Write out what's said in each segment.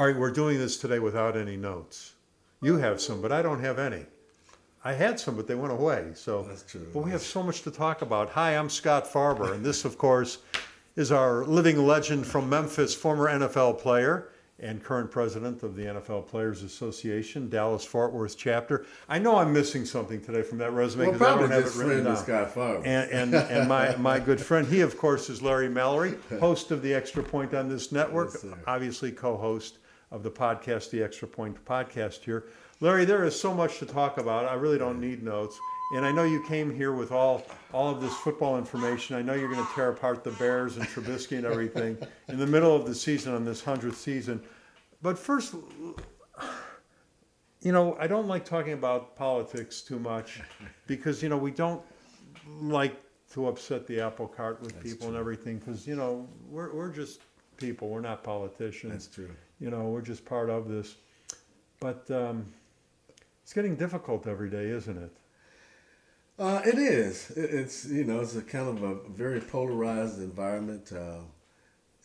All right, we're doing this today without any notes. You have some, but I don't have any. I had some, but they went away. So That's true. But we have so much to talk about. Hi, I'm Scott Farber, and this, of course, is our living legend from Memphis, former NFL player and current president of the NFL Players Association, Dallas Fort Worth chapter. I know I'm missing something today from that resume Well, because I don't have it written down. Scott Farber. And, and, and my, my good friend, he of course is Larry Mallory, host of the Extra Point on this network, Yes, obviously co-host of the podcast, the Extra Point podcast here. Larry, there is so much to talk about. I really don't need notes. And I know you came here with all all of this football information. I know you're going to tear apart the Bears and Trubisky and everything in the middle of the season on this hundredth season. But first, you know, I don't like talking about politics too much because you know we don't like to upset the apple cart with people and everything because you know we're we're just people. We're not politicians. That's true. You know, we're just part of this. But um, it's getting difficult every day, isn't it? Uh, it is. It, it's you know it's a kind of a very polarized environment. Uh,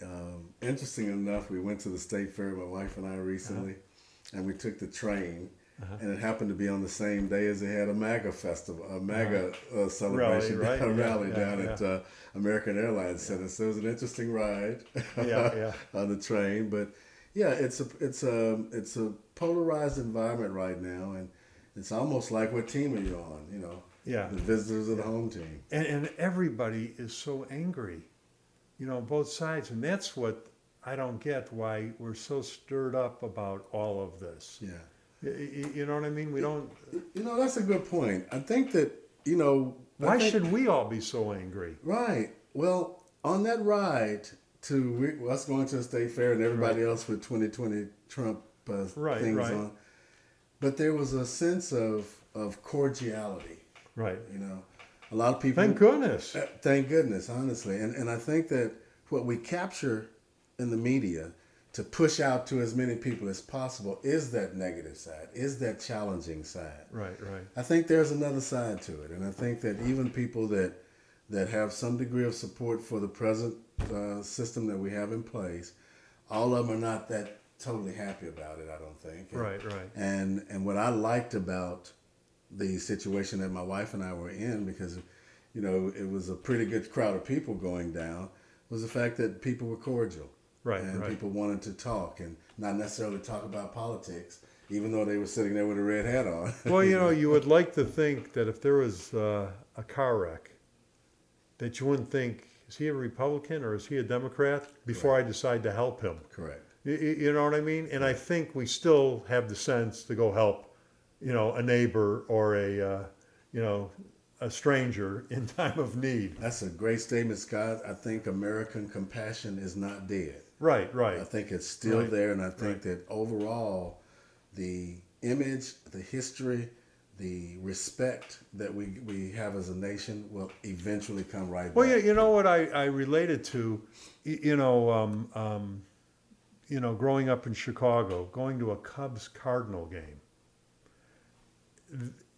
um, interesting enough, we went to the state fair, my wife and I recently, Uh-huh. and we took the train, and it happened to be on the same day as they had a MAGA festival, a MAGA uh, celebration, right? a rally yeah, down yeah. at uh, American Airlines Center. So it was an interesting ride Yeah, yeah. on the train, but yeah, it's a it's a it's a polarized environment right now, and it's almost like what team are you on? You know, Yeah. the visitors of the home team. And, and everybody is so angry, you know, both sides. And that's what I don't get why we're so stirred up about all of this. Yeah. Y- y- You know what I mean? We don't. You know, that's a good point. I think that, you know. Why think- should we all be so angry? Right. Well, on that ride to us going to the state fair and everybody else with 2020 Trump uh, Right, things right. on, but there was a sense of, of cordiality. Right. You know, a lot of people. Thank goodness. Uh, Thank goodness, honestly. And, and I think that what we capture in the media to push out to as many people as possible is that negative side, is that challenging side. Right, right. I think there's another side to it, and I think that even people that that have some degree of support for the present uh, system that we have in place, all of them are not that totally happy about it. I don't think. And, Right, right. And and what I liked about the situation that my wife and I were in, because you know it was a pretty good crowd of people going down, was the fact that people were cordial. Right, And right. people wanted to talk and not necessarily talk about politics, even though they were sitting there with a red hat on. Well, you know, you would like to think that if there was uh, a car wreck, that you wouldn't think, is he a Republican or is he a Democrat before I decide to help him? Correct. You, you know what I mean? And I think we still have the sense to go help, you know, a neighbor or a, uh, you know, a stranger in time of need. That's a great statement, Scott. I think American compassion is not dead. Right, right. I think it's still Right. there, and I think that overall, the image, the history, the respect that we, we have as a nation will eventually come right Well, back. you, you know what I, I related to, you know, um, um, you know, growing up in Chicago, going to a Cubs Cardinal game.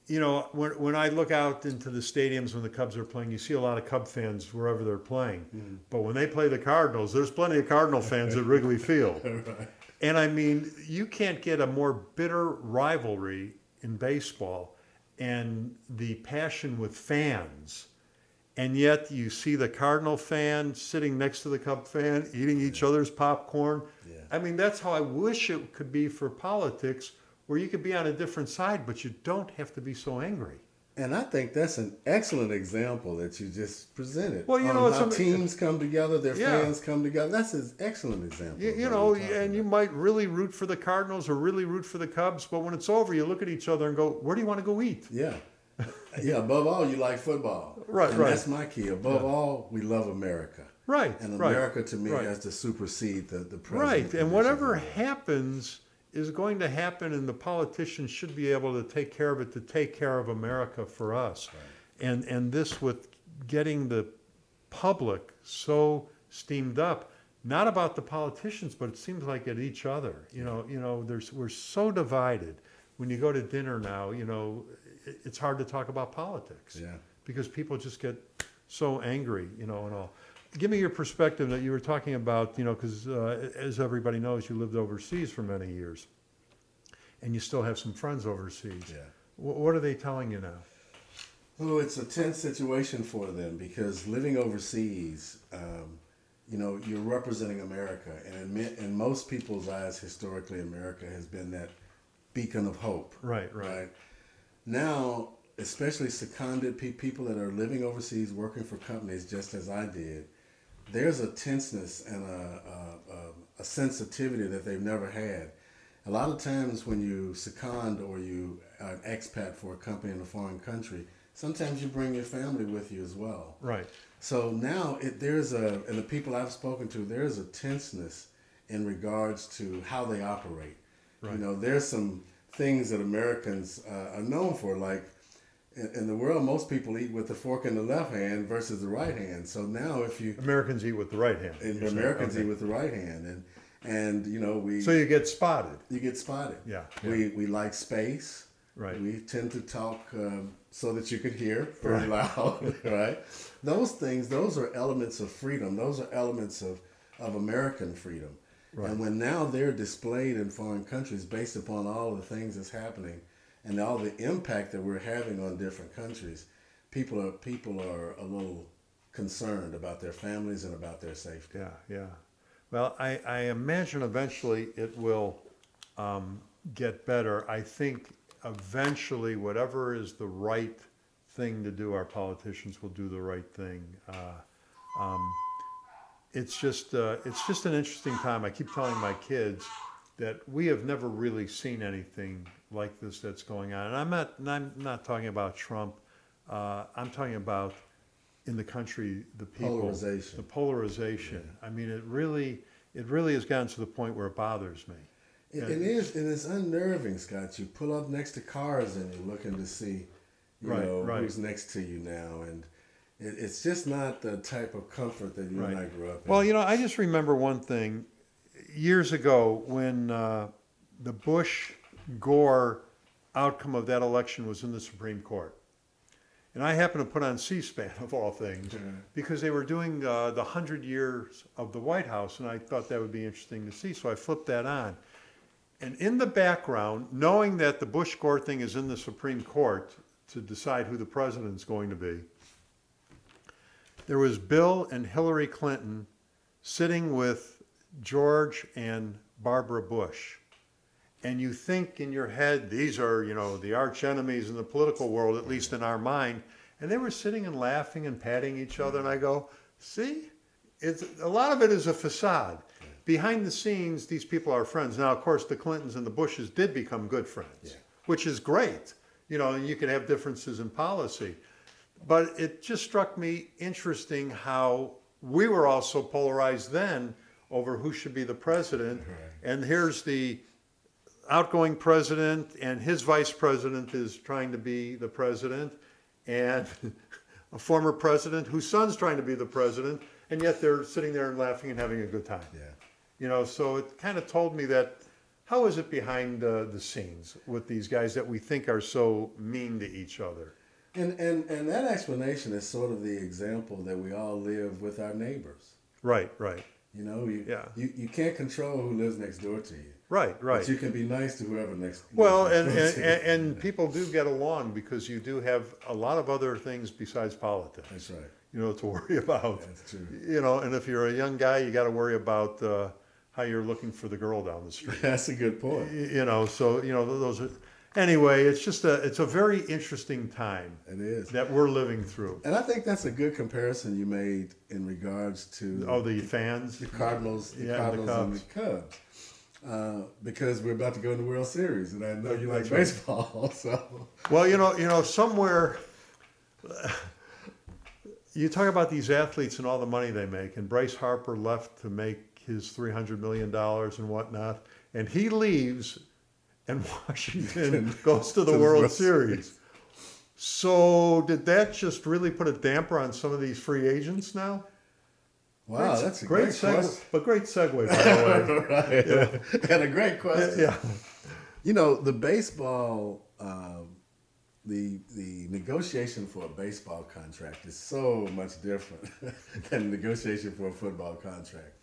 You know, when, when I look out into the stadiums when the Cubs are playing, you see a lot of Cub fans wherever they're playing. Mm. But when they play the Cardinals, there's plenty of Cardinal fans at Wrigley Field. And I mean, you can't get a more bitter rivalry in baseball and the passion with fans. And yet you see the Cardinal fan sitting next to the Cub fan, eating each other's popcorn. Yeah. I mean, that's how I wish it could be for politics, where you could be on a different side, but you don't have to be so angry. And I think that's an excellent example that you just presented. Well, you know, how am- teams come together, their Yeah. fans come together. That's an excellent example. You, you know, and you might really root for the Cardinals or really root for the Cubs, but when it's over, you look at each other and go, "Where do you want to go eat?" Yeah. Yeah, above all, you like football. Right, and right. That's my key. Above all, we love America. Right, And right, America, to me, right. has to supersede the, the president. Right, and whatever happens is going to happen, and the politicians should be able to take care of it to take care of America for us. And and this with getting the public so steamed up, not about the politicians, but it seems like at each other. You know, you know, there's we're so divided. When you go to dinner now, you know, it, it's hard to talk about politics Yeah. because people just get so angry, you know, and all. Give me your perspective that you were talking about, you know, because uh, as everybody knows, you lived overseas for many years, and you still have some friends overseas. Yeah. Wh- what are they telling you now? Oh, it's a tense situation for them because living overseas, um, you know, you're representing America, and in, in most people's eyes, historically, America has been that beacon of hope. Right, right. Now, especially seconded pe- people that are living overseas, working for companies, just as I did, there's a tenseness and a, a, a, a sensitivity that they've never had. A lot of times when you second or you are an expat for a company in a foreign country, sometimes you bring your family with you as well. Right. So now it, there's a, and the people I've spoken to, there's a tenseness in regards to how they operate. Right. You know, there's some things that Americans uh, are known for, like in, in the world, most people eat with the fork in the left hand versus the right hand. So now, if you Americans eat with the right hand. and. Americans Okay. eat with the right hand, and and you know we So you get spotted. you get spotted. Yeah, We we like space. Right. We tend to talk um, so that you can hear very loud. right. Those things, those are elements of freedom. Those are elements of of American freedom. Right. And when now they're displayed in foreign countries based upon all of the things that's happening and all the impact that we're having on different countries, people are people are a little concerned about their families and about their safety. Yeah, yeah. Well, I, I imagine eventually it will um, get better. I think eventually, whatever is the right thing to do, our politicians will do the right thing. Uh, um, it's just uh, it's just an interesting time. I keep telling my kids that we have never really seen anything like this that's going on. And I'm not I'm not talking about Trump. Uh, I'm talking about in the country the people Polarization. the polarization. I mean, it really it really has gotten to the point where it bothers me. It, it is, and it's unnerving, Scott. You pull up next to cars and you're looking to see, you Right, know, right. who's next to you now, and it, it's just not the type of comfort that you and I grew up in. Well, you know, I just remember one thing years ago when uh, the Bush Gore outcome of that election was in the Supreme Court. And I happened to put on C SPAN, of all things, because they were doing uh, the 100 years of the White House, and I thought that would be interesting to see. So I flipped that on. And in the background, knowing that the Bush Gore thing is in the Supreme Court to decide who the president's going to be, there was Bill and Hillary Clinton sitting with George and Barbara Bush. And you think in your head, these are, you know, the arch enemies in the political world, at least in our mind. And they were sitting and laughing and patting each other. And I go, see, it's, a lot of it is a facade. Behind the scenes, these people are friends. Now, of course, the Clintons and the Bushes did become good friends, which is great. You know, and you can have differences in policy. But it just struck me interesting how we were all so polarized then over who should be the president. And here's the outgoing president, and his vice president is trying to be the president, and a former president whose son's trying to be the president, and yet they're sitting there and laughing and having a good time. yeah. You know, so it kind of told me that how is it behind uh, the scenes with these guys that we think are so mean to each other? And, and and that explanation is sort of the example that we all live with our neighbors. Right, right, You know, you Yeah. you, you can't control who lives next door to you. Right, right. But you can be nice to whoever next. Well, and, and, and, people do get along because you do have a lot of other things besides politics, that's right. you know, to worry about. That's true. You know, and if you're a young guy, you got to worry about uh, how you're looking for the girl down the street. That's a good point. You know, so you know those are. Anyway, it's just a it's a very interesting time It is. that we're living through. And I think that's a good comparison you made in regards to Oh, the fans. the Cardinals, the Yeah, and the Cardinals and the Cubs. Uh, because we're about to go in the World Series, and I know you like baseball, so Well, you know, you know, somewhere you talk about these athletes and all the money they make, and Bryce Harper left to make his three hundred million dollars and whatnot, and he leaves, and Washington goes to the the World World Series. So, did that just really put a damper on some of these free agents now? Wow, Great- that's a great great, segue, but great segue by the right, and a great question. yeah, You know, the baseball um, the the negotiation for a baseball contract is so much different than negotiation for a football contract.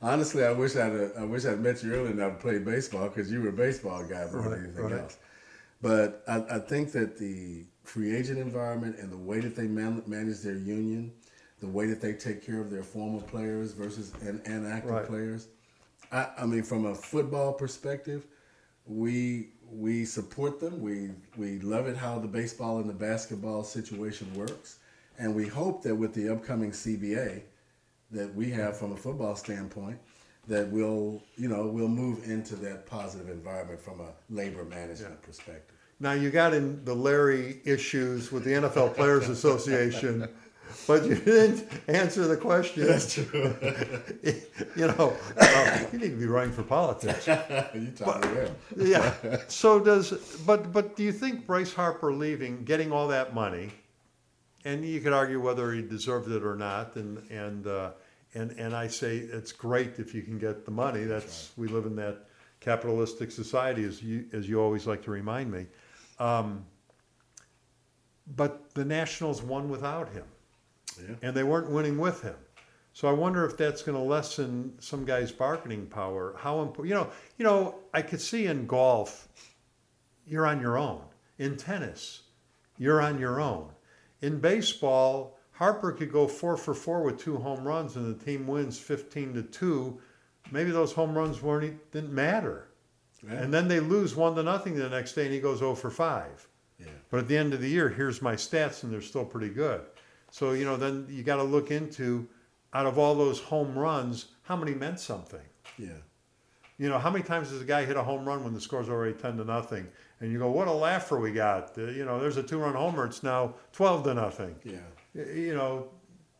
Honestly, I wish I'd uh, I wish I'd met you earlier and I'd played baseball because you were a baseball guy more than anything right. else. But I, I think that the free agent environment and the way that they man, manage their union, the way that they take care of their former players versus and, and active Right. players, I, I mean, from a football perspective, we we support them. We we love it how the baseball and the basketball situation works, and we hope that with the upcoming CBA that we have from a football standpoint, that we'll you know we'll move into that positive environment from a labor management perspective. Now you got in the Larry issues with the NFL Players Association, but you didn't answer the question. That's true. you know, uh, you need to be running for politics. you well. Yeah. So does but but do you think Bryce Harper leaving, getting all that money, and you could argue whether he deserved it or not, and and uh, and and I say it's great if you can get the money. That's we live in that capitalistic society, as you as you always like to remind me. Um, but the Nationals won without him Yeah. and they weren't winning with him. So I wonder if that's going to lessen some guys' bargaining power. How important, you know, you know, I could see in golf, you're on your own. In tennis, you're on your own. In baseball, Harper could go four for four with two home runs, and the team wins fifteen to two. Maybe those home runs weren't didn't matter, Yeah. and then they lose one to nothing the next day, and he goes zero for five. yeah. But at the end of the year, here's my stats, and they're still pretty good. So, you know, then you got to look into out of all those home runs, how many meant something? Yeah. You know, how many times does a guy hit a home run when the score's already 10 to nothing? And you go, what a laugher we got. Uh, you know, there's a two run homer, it's now 12 to nothing. Yeah. You know,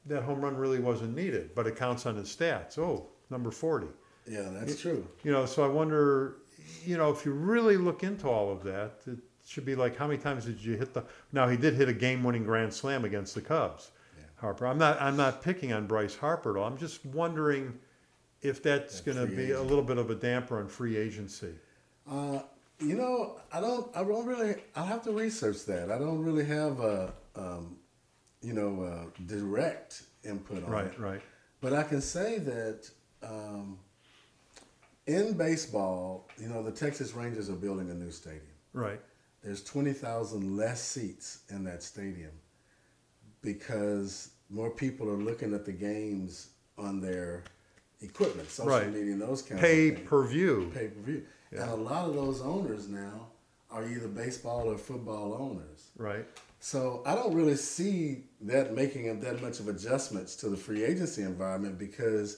that home run really wasn't needed, but it counts on his stats. Oh, number 40. Yeah, that's true. You know, so I wonder, you know, if you really look into all of that, it should be like how many times did you hit the? Now he did hit a game-winning grand slam against the Cubs, Yeah. Harper. I'm not, I'm not picking on Bryce Harper at all. I'm just wondering if that's That going to be a little bit of a damper on free agency. Uh, you know, I don't. I don't really. I'll have to research that. I don't really have a, um, you know, a direct input on it. Right, right, But I can say that um, in baseball, you know, the Texas Rangers are building a new stadium. right. There's 20,000 less seats in that stadium because more people are looking at the games on their equipment, social Right. media, and those kinds Pay of things. per view. Pay per view. Yeah. And a lot of those owners now are either baseball or football owners. Right. So I don't really see that making that much of adjustments to the free agency environment because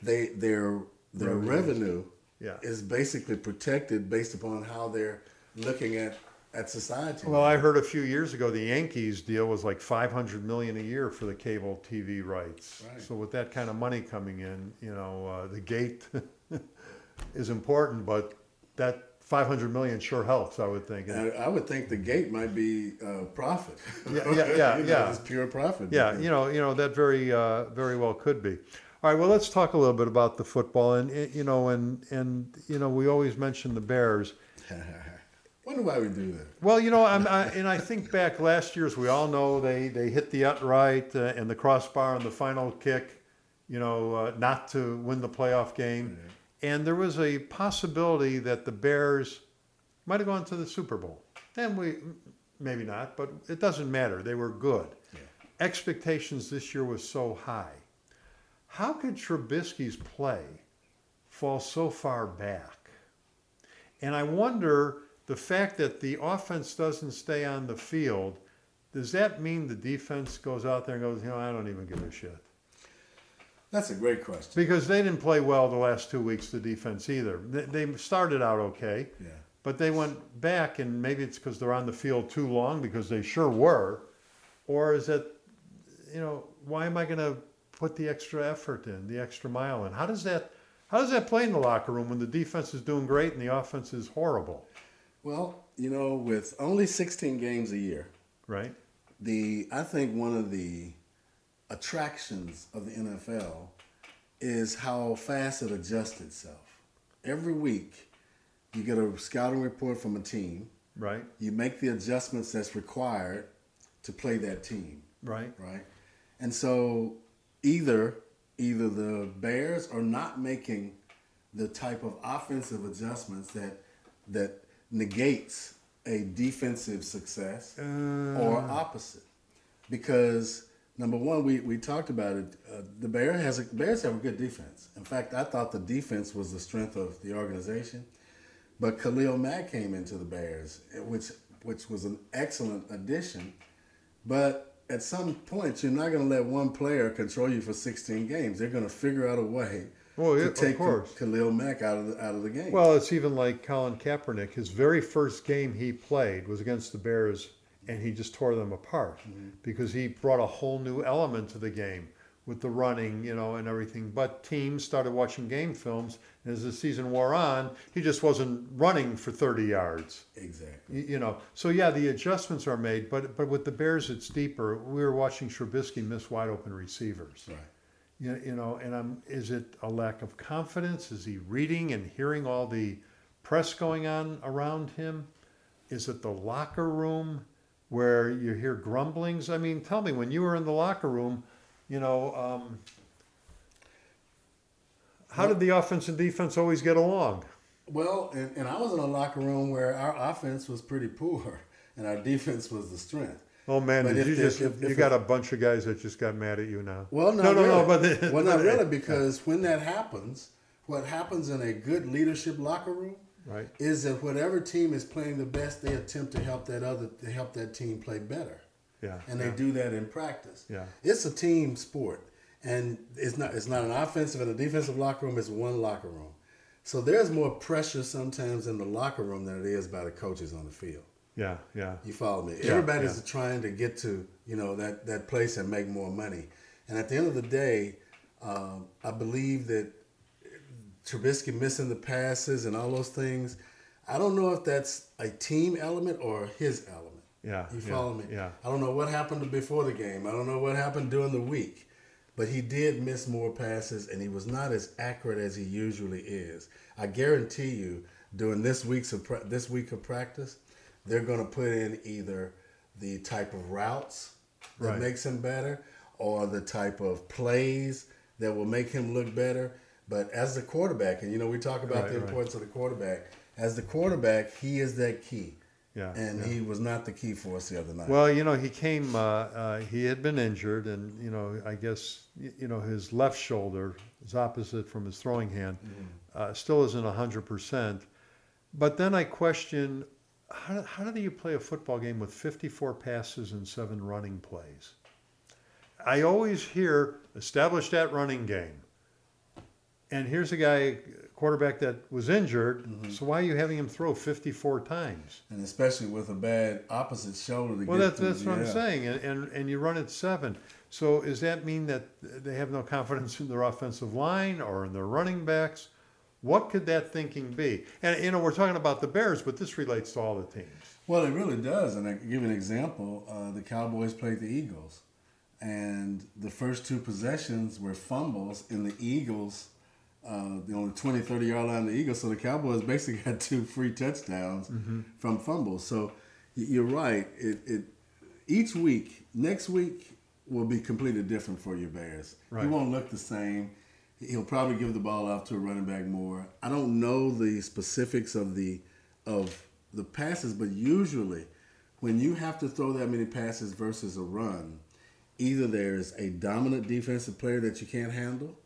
they their their Revenues. revenue Yeah. is basically protected based upon how they're looking at at society. Well, I heard a few years ago the Yankees deal was like 500 million a year for the cable TV rights. Right. So with that kind of money coming in, you know, uh, the gate is important, but that 500 million sure helps, I would think. I, I would think the gate might be uh, profit. Yeah, yeah, yeah, You know, yeah. It's pure profit. Yeah, you know, you know that very, uh, very well could be. All right, well, let's talk a little bit about the football, and eh, you know, and and you know, we always mention the Bears. Wonder why we do that. Well, you know, I'm, I, and I think back last year, as We all know they they hit the upright uh, and the crossbar on the final kick. You know, uh, not to win the playoff game, and there was a possibility that the Bears might have gone to the Super Bowl, and we maybe not, but it doesn't matter. They were good. Yeah. Expectations this year was so high. How could Trubisky's play fall so far back? And I wonder the fact that the offense doesn't stay on the field, does that mean the defense goes out there and goes, you know, I don't even give a shit? That's a great question. Because they didn't play well the last two weeks, the defense either. They, they started out okay, Yeah. but they went back, and maybe it's because they're on the field too long, because they sure were. Or is it, you know, why am I going to put the extra effort in, the extra mile in? How does that, how does that play in the locker room when the defense is doing great and the offense is horrible, Well, you know, with only 16 games a year, right? the I think one of the attractions of the NFL is how fast it adjusts itself. Every week, you get a scouting report from a team, Right. You make the adjustments that's required to play that team, Right. right? And so either either the Bears are not making the type of offensive adjustments that that negates a defensive success or opposite. Because number one, we, we talked about it. Uh, the Bear has a, Bears have a good defense. In fact, I thought the defense was the strength of the organization. But Khalil Mack came into the Bears, which which was an excellent addition. But at some point, you're not going to let one player control you for 16 games. They're going to figure out a way Well, to of take course. Khalil Mack out of the, out of the game. Well, it's even like Colin Kaepernick. His very first game he played was against the Bears, and he just tore them apart mm-hmm. because he brought a whole new element to the game with the running, you know, and everything. But teams started watching game films, and as the season wore on, he just wasn't running for 30 yards. exactly. You know, so yeah, the adjustments are made, but but with the Bears, it's deeper. We were watching Trubisky miss wide open receivers. Right. You, know, and I'm, is it a lack of confidence? Is he reading and hearing all the press going on around him? Is it the locker room where you hear grumblings? I mean, tell me, when you were in the locker room, you know, um, how did the offense and defense always get along? Well, and, and I was in a locker room where our offense was pretty poor and our defense was the strength. Oh man, did you just if- you if got it- a bunch of guys that just got mad at you now? Well, not no, no, really. no, but the- well, not really, because when that happens, what happens in a good leadership locker room right, is that whatever team is playing the best, they attempt to help that other to help that team play better, yeah, and they yeah. do that in practice. Yeah. it's a team sport, and it's not it's not an offensive and a defensive locker room. It's one locker room, so there's more pressure sometimes in the locker room than it is by the coaches on the field. Yeah, yeah, You follow me? Yeah, Everybody's yeah. trying to get to you know that that place and make more money. And at the end of the day, um, I believe that Trubisky missing the passes and all those things. I don't know if that's a team element or his element. yeah. You yeah, follow me? Yeah. I don't know what happened before the game. I don't know what happened during the week. But he did miss more passes and he was not as accurate as he usually is. I guarantee you during this week's of pra- this week of practice, they're going to put in either the type of routes that Right. makes him better or the type of plays that will make him look better. But as the quarterback, and you know, we talk about Right, the right. importance of the quarterback. As the quarterback, he is that key. Yeah, And yeah. he was not the key for us the other night. Well, you know, he came. Uh, uh, he had been injured, and you know, I guess you know his left shoulder is opposite from his throwing hand. Uh, still isn't hundred percent. But then I question how, how do you play a football game with fifty-four passes and seven running plays? I always hear establish that running game. And here's a guy, quarterback that was injured. Mm-hmm. So why are you having him throw 54 times? and especially with a bad opposite shoulder to Well, get that's, that's what I'm saying, and, and and you run it seven. So does that mean that they have no confidence in their offensive line or in their running backs? What could that thinking be? And you know, we're talking about the Bears, but this relates to all the teams. Well, it really does. And I can give an example. Uh, the Cowboys played the Eagles, and the first two possessions were fumbles in the Eagles, uh, the 20, 30 yard line of the Eagles. So the Cowboys basically had two free touchdowns from fumbles. So you're right. It, it each week, next week will be completely different for your Bears. Right. He won't look the same. He'll probably give the ball off to a running back more. I don't know the specifics of the of the passes, but usually when you have to throw that many passes versus a run, either there's a dominant defensive player that you can't handle,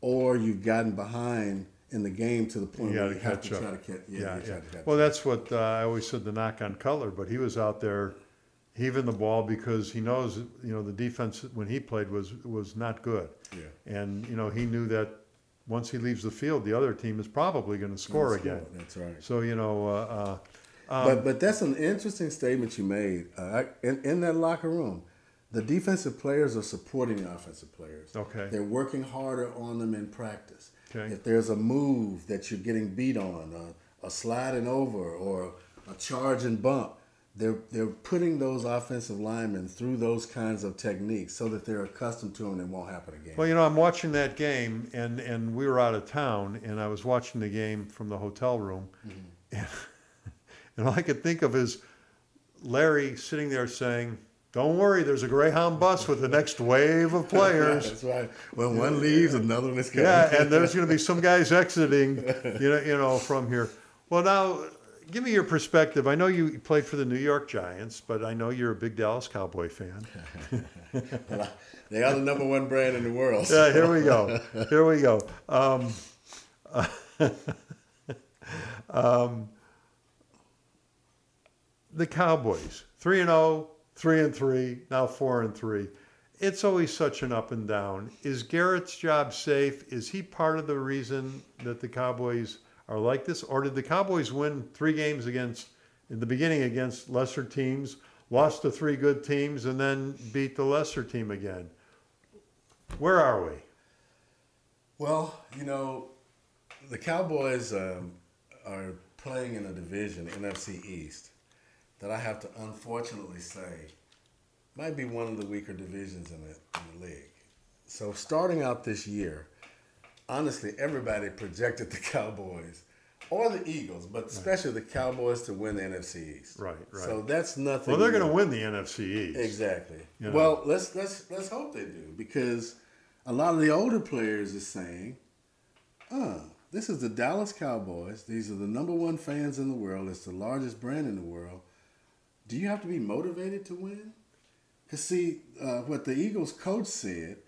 or you've gotten behind in the game to the point You where you have to up. try to catch. Yeah, Yeah, yeah. to catch Well, that's what uh, I always said the knock on Cutler, but he was out there heaving the ball because he knows you know the defense when he played was was not good, Yeah. and you know he knew that once he leaves the field, the other team is probably going to score again. That's right. So you know. Uh, uh, but but that's an interesting statement you made. Uh, in in that locker room, the defensive players are supporting the offensive players. Okay. They're working harder on them in practice. Okay. If there's a move that you're getting beat on, a, a sliding over, or a charge and bump, they're they're putting those offensive linemen through those kinds of techniques so that they're accustomed to them and it won't happen again. Well, you know, I'm watching that game, and, and we were out of town, and I was watching the game from the hotel room, mm-hmm. and, And all I could think of is Larry sitting there saying, don't worry, there's a Greyhound bus with the next wave of players. That's right. When one leaves, another one is coming. Yeah, and there's going to be some guys exiting, you know, you know, from here. Well, now, give me your perspective. I know you played for the New York Giants, but I know you're a big Dallas Cowboy fan. they are the number one brand in the world. Yeah, here we go. Here we go. Um, um, the Cowboys, three and zero oh, three and three, now four and three. It's always such an up and down. Is Garrett's job safe? Is he part of the reason that the Cowboys are like this? Or did the Cowboys win three games against, in the beginning, against lesser teams, lost to three good teams, and then beat the lesser team again? Where are we? Well, you know, the Cowboys um, are playing in a division, NFC East, that I have to unfortunately say might be one of the weaker divisions in the, in the league. So starting out this year, honestly, everybody projected the Cowboys or the Eagles, but especially right. the Cowboys to win the NFC East. Right, right. So that's nothing. Well, they're going to win the NFC East. Exactly. You know? Well, let's let's let's hope they do because a lot of the older players are saying, "Uh, this is the Dallas Cowboys. These are the number one fans in the world. It's the largest brand in the world do you have to be motivated to win? Because see, uh, what the Eagles coach said,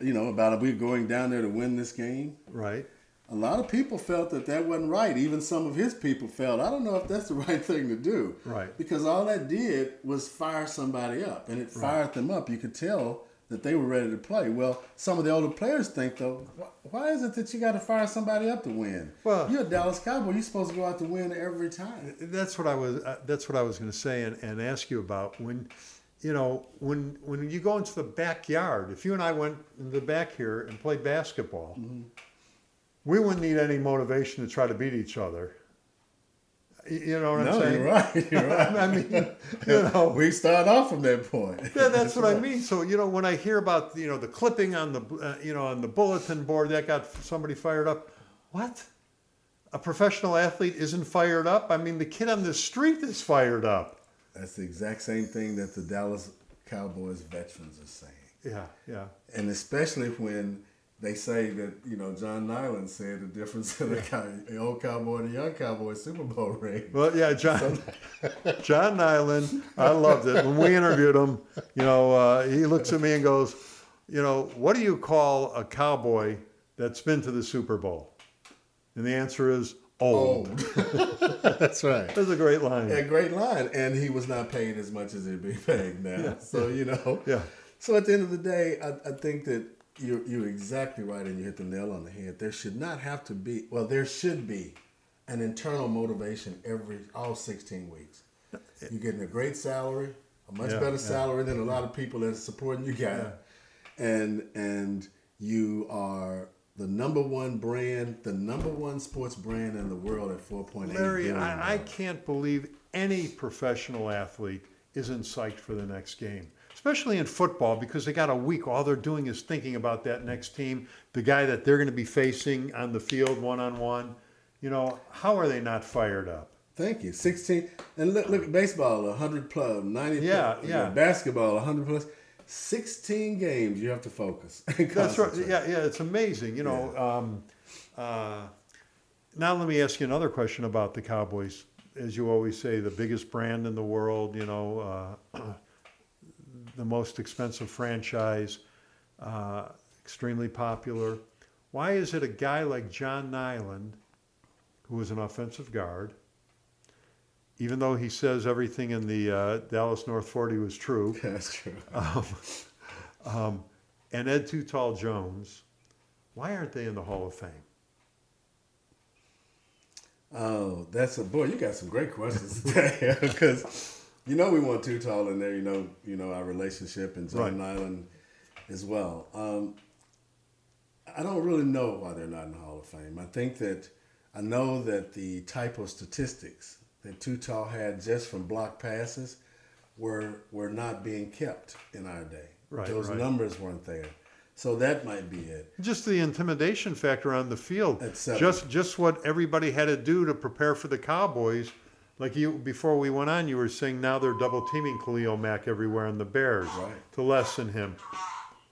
you know, about we going down there to win this game. Right. A lot of people felt that that wasn't right. Even some of his people felt, I don't know if that's the right thing to do. Right. Because all that did was fire somebody up, and it fired right. them up. You could tell that they were ready to play. Well, some of the older players think though, why is it that you got to fire somebody up to win? Well, you're a Dallas Cowboy. You're supposed to go out to win every time. That's what I was. Uh, that's what I was going to say and, and ask you about when. You know, when when you go into the backyard, if you and I went in the back here and played basketball, mm-hmm. we wouldn't need any motivation to try to beat each other. You know what no, I'm saying? You're right. You're right. I mean, you know, we start off from that point. yeah, that's what I mean. So you know, when I hear about you know the clipping on the uh, you know on the bulletin board that got somebody fired up, what? A professional athlete isn't fired up. I mean, the kid on the street is fired up. That's the exact same thing that the Dallas Cowboys veterans are saying. Yeah, yeah. And especially when they say that you know John Niland said the difference in the old cowboy and the young cowboy Super Bowl ring. Well, yeah, John John Niland, I loved it when we interviewed him. You know, uh, he looks at me and goes, "You know, what do you call a cowboy that's been to the Super Bowl?" And the answer is old. old. that's right. That's a great line. A great line, and he was not paid as much as he'd be paid now. Yeah. So you know. Yeah. So at the end of the day, I, I think that you're, you're exactly right, and you hit the nail on the head. There should not have to be, well, there should be an internal motivation every all 16 weeks. You're getting a great salary, a much yeah, better yeah. salary than a lot of people that are supporting you got, yeah. and and you are the number one brand, the number one sports brand in the world at 4.8 Larry, I, I can't believe any professional athlete isn't psyched for the next game especially in football because they got a week. All they're doing is thinking about that next team, the guy that they're going to be facing on the field one on one. You know, how are they not fired up? Thank you. 16. And look, look at baseball, 100 plus, 90 yeah, plus. Yeah, Basketball, 100 plus. 16 games you have to focus. That's right. Yeah, yeah, it's amazing. You know, yeah. um, uh, now let me ask you another question about the Cowboys. As you always say, the biggest brand in the world, you know, uh, the most expensive franchise, uh, extremely popular. Why is it a guy like John Niland, who is an offensive guard, even though he says everything in the uh, Dallas North 40 was true? That's true. Um, um, and Ed Too Tall Jones, why aren't they in the Hall of Fame? Oh, that's a boy. You got some great questions today because you know we want Too Tall in there. You know, you know our relationship and John right. Niland as well. Um, I don't really know why they're not in the Hall of Fame. I think that I know that the type of statistics that Too Tall had just from block passes were were not being kept in our day. Right, Those right. numbers weren't there. So that might be it. Just the intimidation factor on the field. Just just what everybody had to do to prepare for the Cowboys Like you before we went on, you were saying now they're double teaming Khalil Mack everywhere on the Bears Right. to lessen him.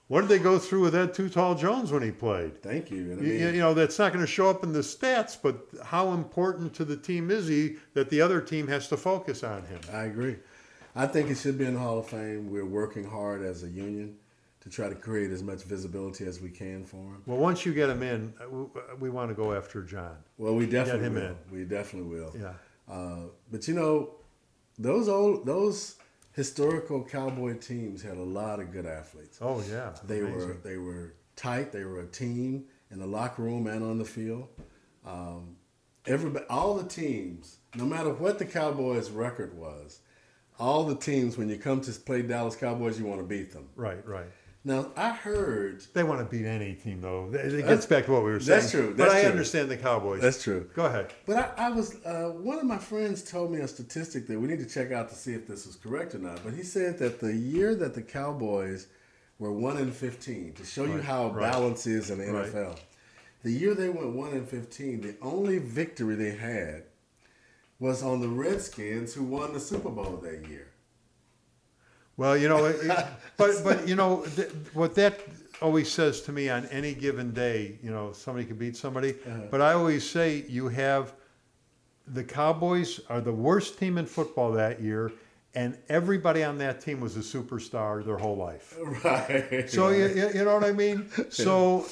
What did they go through with Ed Too Tall Jones when he played? Thank you. I You, mean, you- you know that's not going to show up in the stats, but how important to the team is he that the other team has to focus on him? I agree. I think he should be in the Hall of Fame. We're working hard as a union to try to create as much visibility as we can for him. Well, once you get him in, uh, we, want to go after John. Well, we definitely him will. in. We definitely will. Yeah. Uh, but you know, those old those historical cowboy teams had a lot of good athletes. Oh yeah. They were they were tight. They were a team in the locker room and on the field. Um, everybody, all the teams, no matter what the Cowboys' record was, all the teams when you come to play Dallas Cowboys, you want to beat them. right, right. Now I heard They want to beat any team, though. It gets back to what we were saying. that's true, That's but I true. understand the Cowboys. that's true. Go ahead. But I, I was uh, one of my friends told me a statistic that we need to check out to see if this is correct or not. But he said that the year that the Cowboys were one in fifteen, to show you how right. balance is in the Right. NFL, the year they went one in fifteen, the only victory they had was on the Redskins, who won the Super Bowl that year. Well, you know, it, but but you know th- what that always says to me on any given day. You know, somebody can beat somebody, Uh-huh. but I always say you have the Cowboys are the worst team in football that year, and everybody on that team was a superstar their whole life. Right. So you, you you know what I mean? So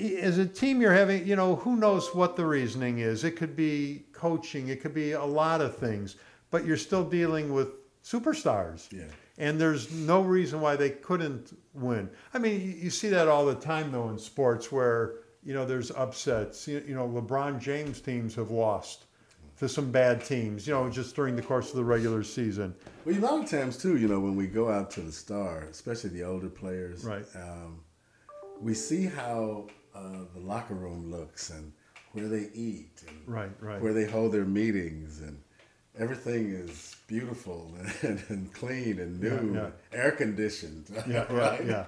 as a team you're having, you know, who knows what the reasoning is? It could be coaching, it could be a lot of things, but you're still dealing with superstars. Yeah. And there's no reason why they couldn't win. I mean, you, you see that all the time though in sports where, you know, there's upsets. You, you know, LeBron James teams have lost to some bad teams, you know, just during the course of the regular season. Well, a lot of times too, you know, when we go out to the star, especially the older players, Right. Um, we see how uh, the locker room looks and where they eat and Right, right. where they hold their meetings, and everything is beautiful and, and clean and new, Yeah, air conditioned. Yeah, yeah, right? yeah.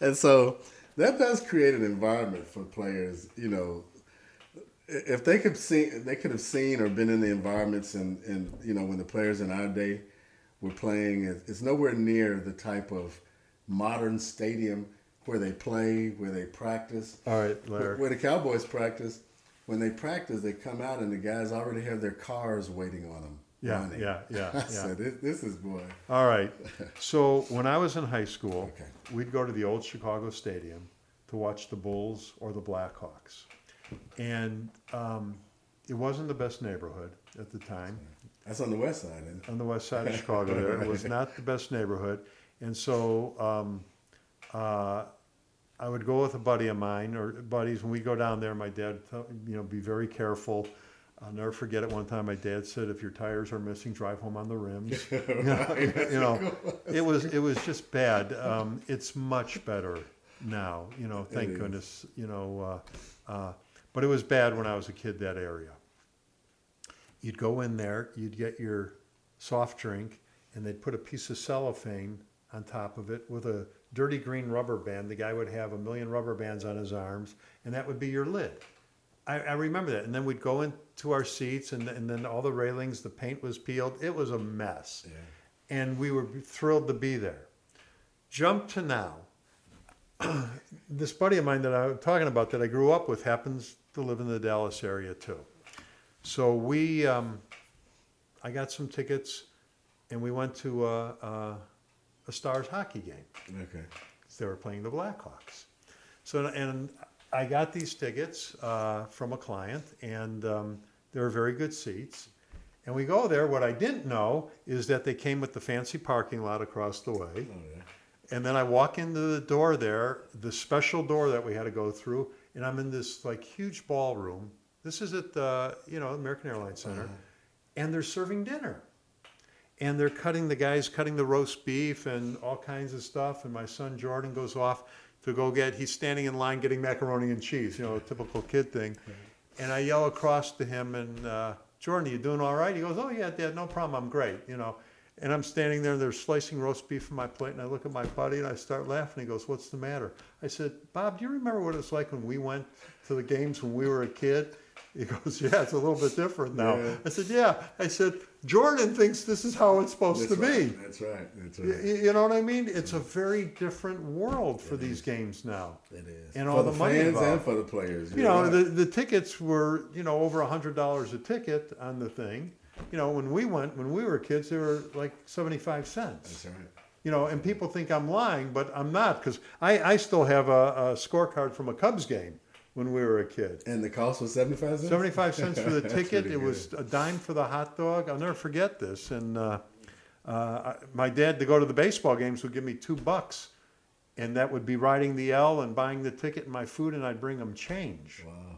And so that does create an environment for players, you know. If they could see, they could have seen or been in the environments, and, and you know, when the players in our day were playing, it's nowhere near the type of modern stadium where they play, where they practice. All right, Where, Larry. where the Cowboys practice, when they practice, they come out and the guys already have their cars waiting on them. Yeah, running. yeah, yeah, I yeah. said, this, this is boy. All right. So when I was in high school, Okay. we'd go to the old Chicago Stadium to watch the Bulls or the Blackhawks, and um, it wasn't the best neighborhood at the time That's on the west side, isn't it? on the west side of Chicago. There, it was not the best neighborhood, and so um, uh, I would go with a buddy of mine or buddies. When we go down there, my dad, would you know, be very careful. I'll never forget it. One time, my dad said, "If your tires are missing, drive home on the rims." you, know, you know, it was it was just bad. Um, it's much better now. You know, thank goodness. You know, uh, uh, but it was bad when I was a kid. That area. You'd go in there, you'd get your soft drink, and they'd put a piece of cellophane on top of it with a dirty green rubber band. The guy would have a million rubber bands on his arms, and that would be your lid. I, I remember that. And then we'd go into our seats, and, and then all the railings, the paint was peeled. It was a mess. Yeah. And we were thrilled to be there. Jump to now. this buddy of mine that I'm talking about that I grew up with happens to live in the Dallas area too. So we, um, I got some tickets, and we went to a, a, a Stars hockey game. Okay. They were playing the Blackhawks. So and I got these tickets uh, from a client, and um, they were very good seats. And we go there. What I didn't know is that they came with the fancy parking lot across the way. Oh yeah. And then I walk into the door there, the special door that we had to go through, and I'm in this like huge ballroom. This is at the you know American Airlines Center, and they're serving dinner, and they're cutting the guys cutting the roast beef and all kinds of stuff. And my son Jordan goes off to go get. He's standing in line getting macaroni and cheese, you know, a typical kid thing. And I yell across to him and uh, Jordan, you doing all right? He goes, Oh yeah, Dad, no problem. I'm great, you know. And I'm standing there and they're slicing roast beef from my plate, and I look at my buddy and I start laughing. He goes, What's the matter? I said, Bob, do you remember what it was like when we went to the games when we were a kid? He goes, yeah, it's a little bit different now. Yeah. I said, yeah. I said, Jordan thinks this is how it's supposed That's to right. be. That's right. That's right. y- You know what I mean? It's a very different world for these games now. It is. And for all the, the money fans involved. and for the players. You You're know, right. the, the tickets were, you know, over a hundred dollars a ticket on the thing. You know, when we went, when we were kids, they were like seventy-five cents. That's right. You know, and people think I'm lying, but I'm not because I, I still have a, a scorecard from a Cubs game when we were a kid. And the cost was 75 cents? 75 cents for the ticket. It was a dime for the hot dog. I'll never forget this. And uh, uh, I- my dad, to go to the baseball games, would give me two bucks. And that would be riding the L and buying the ticket and my food, and I'd bring them change. Wow.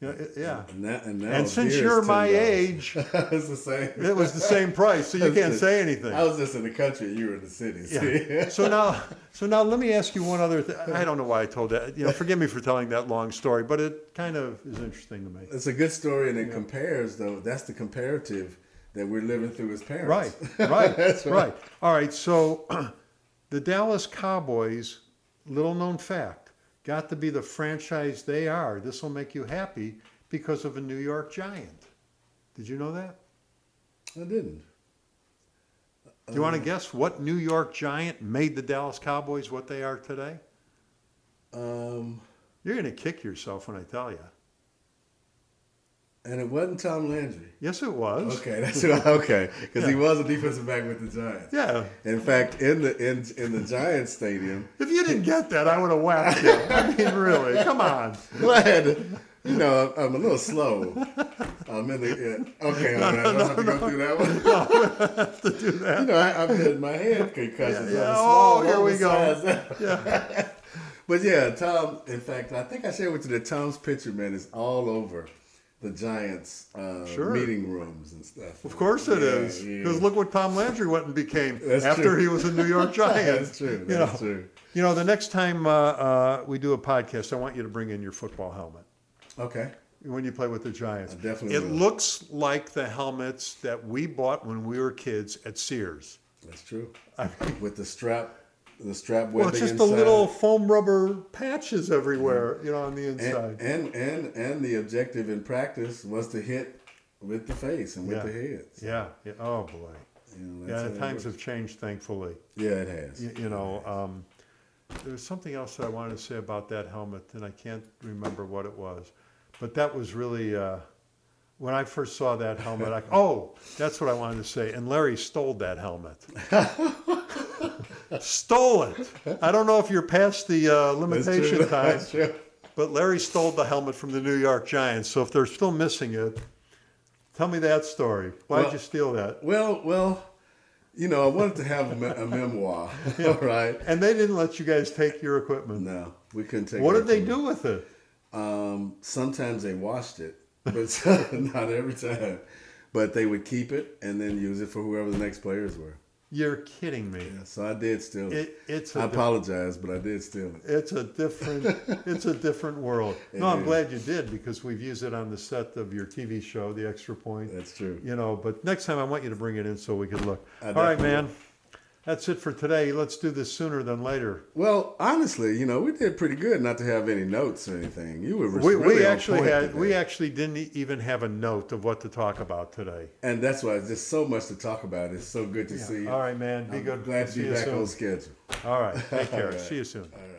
You know, it- yeah. And, that, and, now And since you're my $10. age, it's the same. it was the same price, so you can't it. say anything. I was just in the country, you were in the city. Yeah. so now, so now let me ask you one other thing. I don't know why I told that. You know, forgive me for telling that long story, but it kind of is interesting to me. It's a good story, and it compares, though. That's the comparative that we're living through as parents. Right, right, That's right. right. All right. So, the Dallas Cowboys, little known fact, got to be the franchise they are. This will make you happy because of a New York Giant. Did you know that? I didn't. Do you want to guess what New York Giant made the Dallas Cowboys what they are today? Um, You're going to kick yourself when I tell you. And it wasn't Tom Landry. Yes, it was. Okay, that's okay, because he was a defensive back with the Giants. Yeah. In fact, in the in in the Giants stadium, If you didn't get that, I would have whacked you. I mean, really, come on. well, I had to, you know, I'm a little slow. I'm in the yeah. okay. I'm gonna, I don't have to go through that one. have to do that. You know, I, I've had my head concussions. Yeah, yeah. Oh, here we go. Yeah. But yeah, Tom. In fact, I think I shared with you that Tom's picture, man, is all over the Giants' uh, Sure. meeting rooms and stuff. Of course it Yeah, is. yeah. Because look what Tom Landry went and became That's after true. he was a New York Giant. That's true. You That's know, true. you know, the next time uh, uh, we do a podcast, I want you to bring in your football helmet Okay. when you play with the Giants. I definitely It will. looks like the helmets that we bought when we were kids at Sears. That's true. I mean, With the strap, the strap webbing well, it's just the little foam rubber patches everywhere, you know, on the inside. and, and and and the objective in practice was to hit with the face and with Yeah. the heads. Yeah. yeah. Oh boy. You know, Yeah, that's the how it times have changed, thankfully. Yeah, it has. You, you know, um, there's something else that I wanted to say about that helmet, and I can't remember what it was. But that was really uh, when I first saw that helmet. I, oh, that's what I wanted to say. And Larry stole that helmet. stole it. I don't know if you're past the uh, limitation time, but Larry stole the helmet from the New York Giants. So if they're still missing it, tell me that story. Why'd Well- you steal that? Well, well, you know, I wanted to have a, me- a memoir, all right? And they didn't let you guys take your equipment. No, we couldn't take. What did they from- do with it? Um, sometimes they washed it, but not every time. But they would keep it and then use it for whoever the next players were. You're kidding me. Yeah, so I did steal it. It, it's I apologize, but I did steal it. it's a different it's a different world. It No, I'm is. glad you did because we've used it on the set of your TV show, The Extra Point. That's true. You know, but next time I want you to bring it in so we can look. I All right, man. That's it for today. Let's do this sooner than later. Well, honestly, you know, we did pretty good not to have any notes or anything. You were We, really we actually point had today. we actually didn't even have a note of what to talk about today. and that's why there's so much to talk about. It's so good to see you. All right, man. Be I'm good. glad to be back soon. on schedule. All right. Take care. Right. See you soon. All right.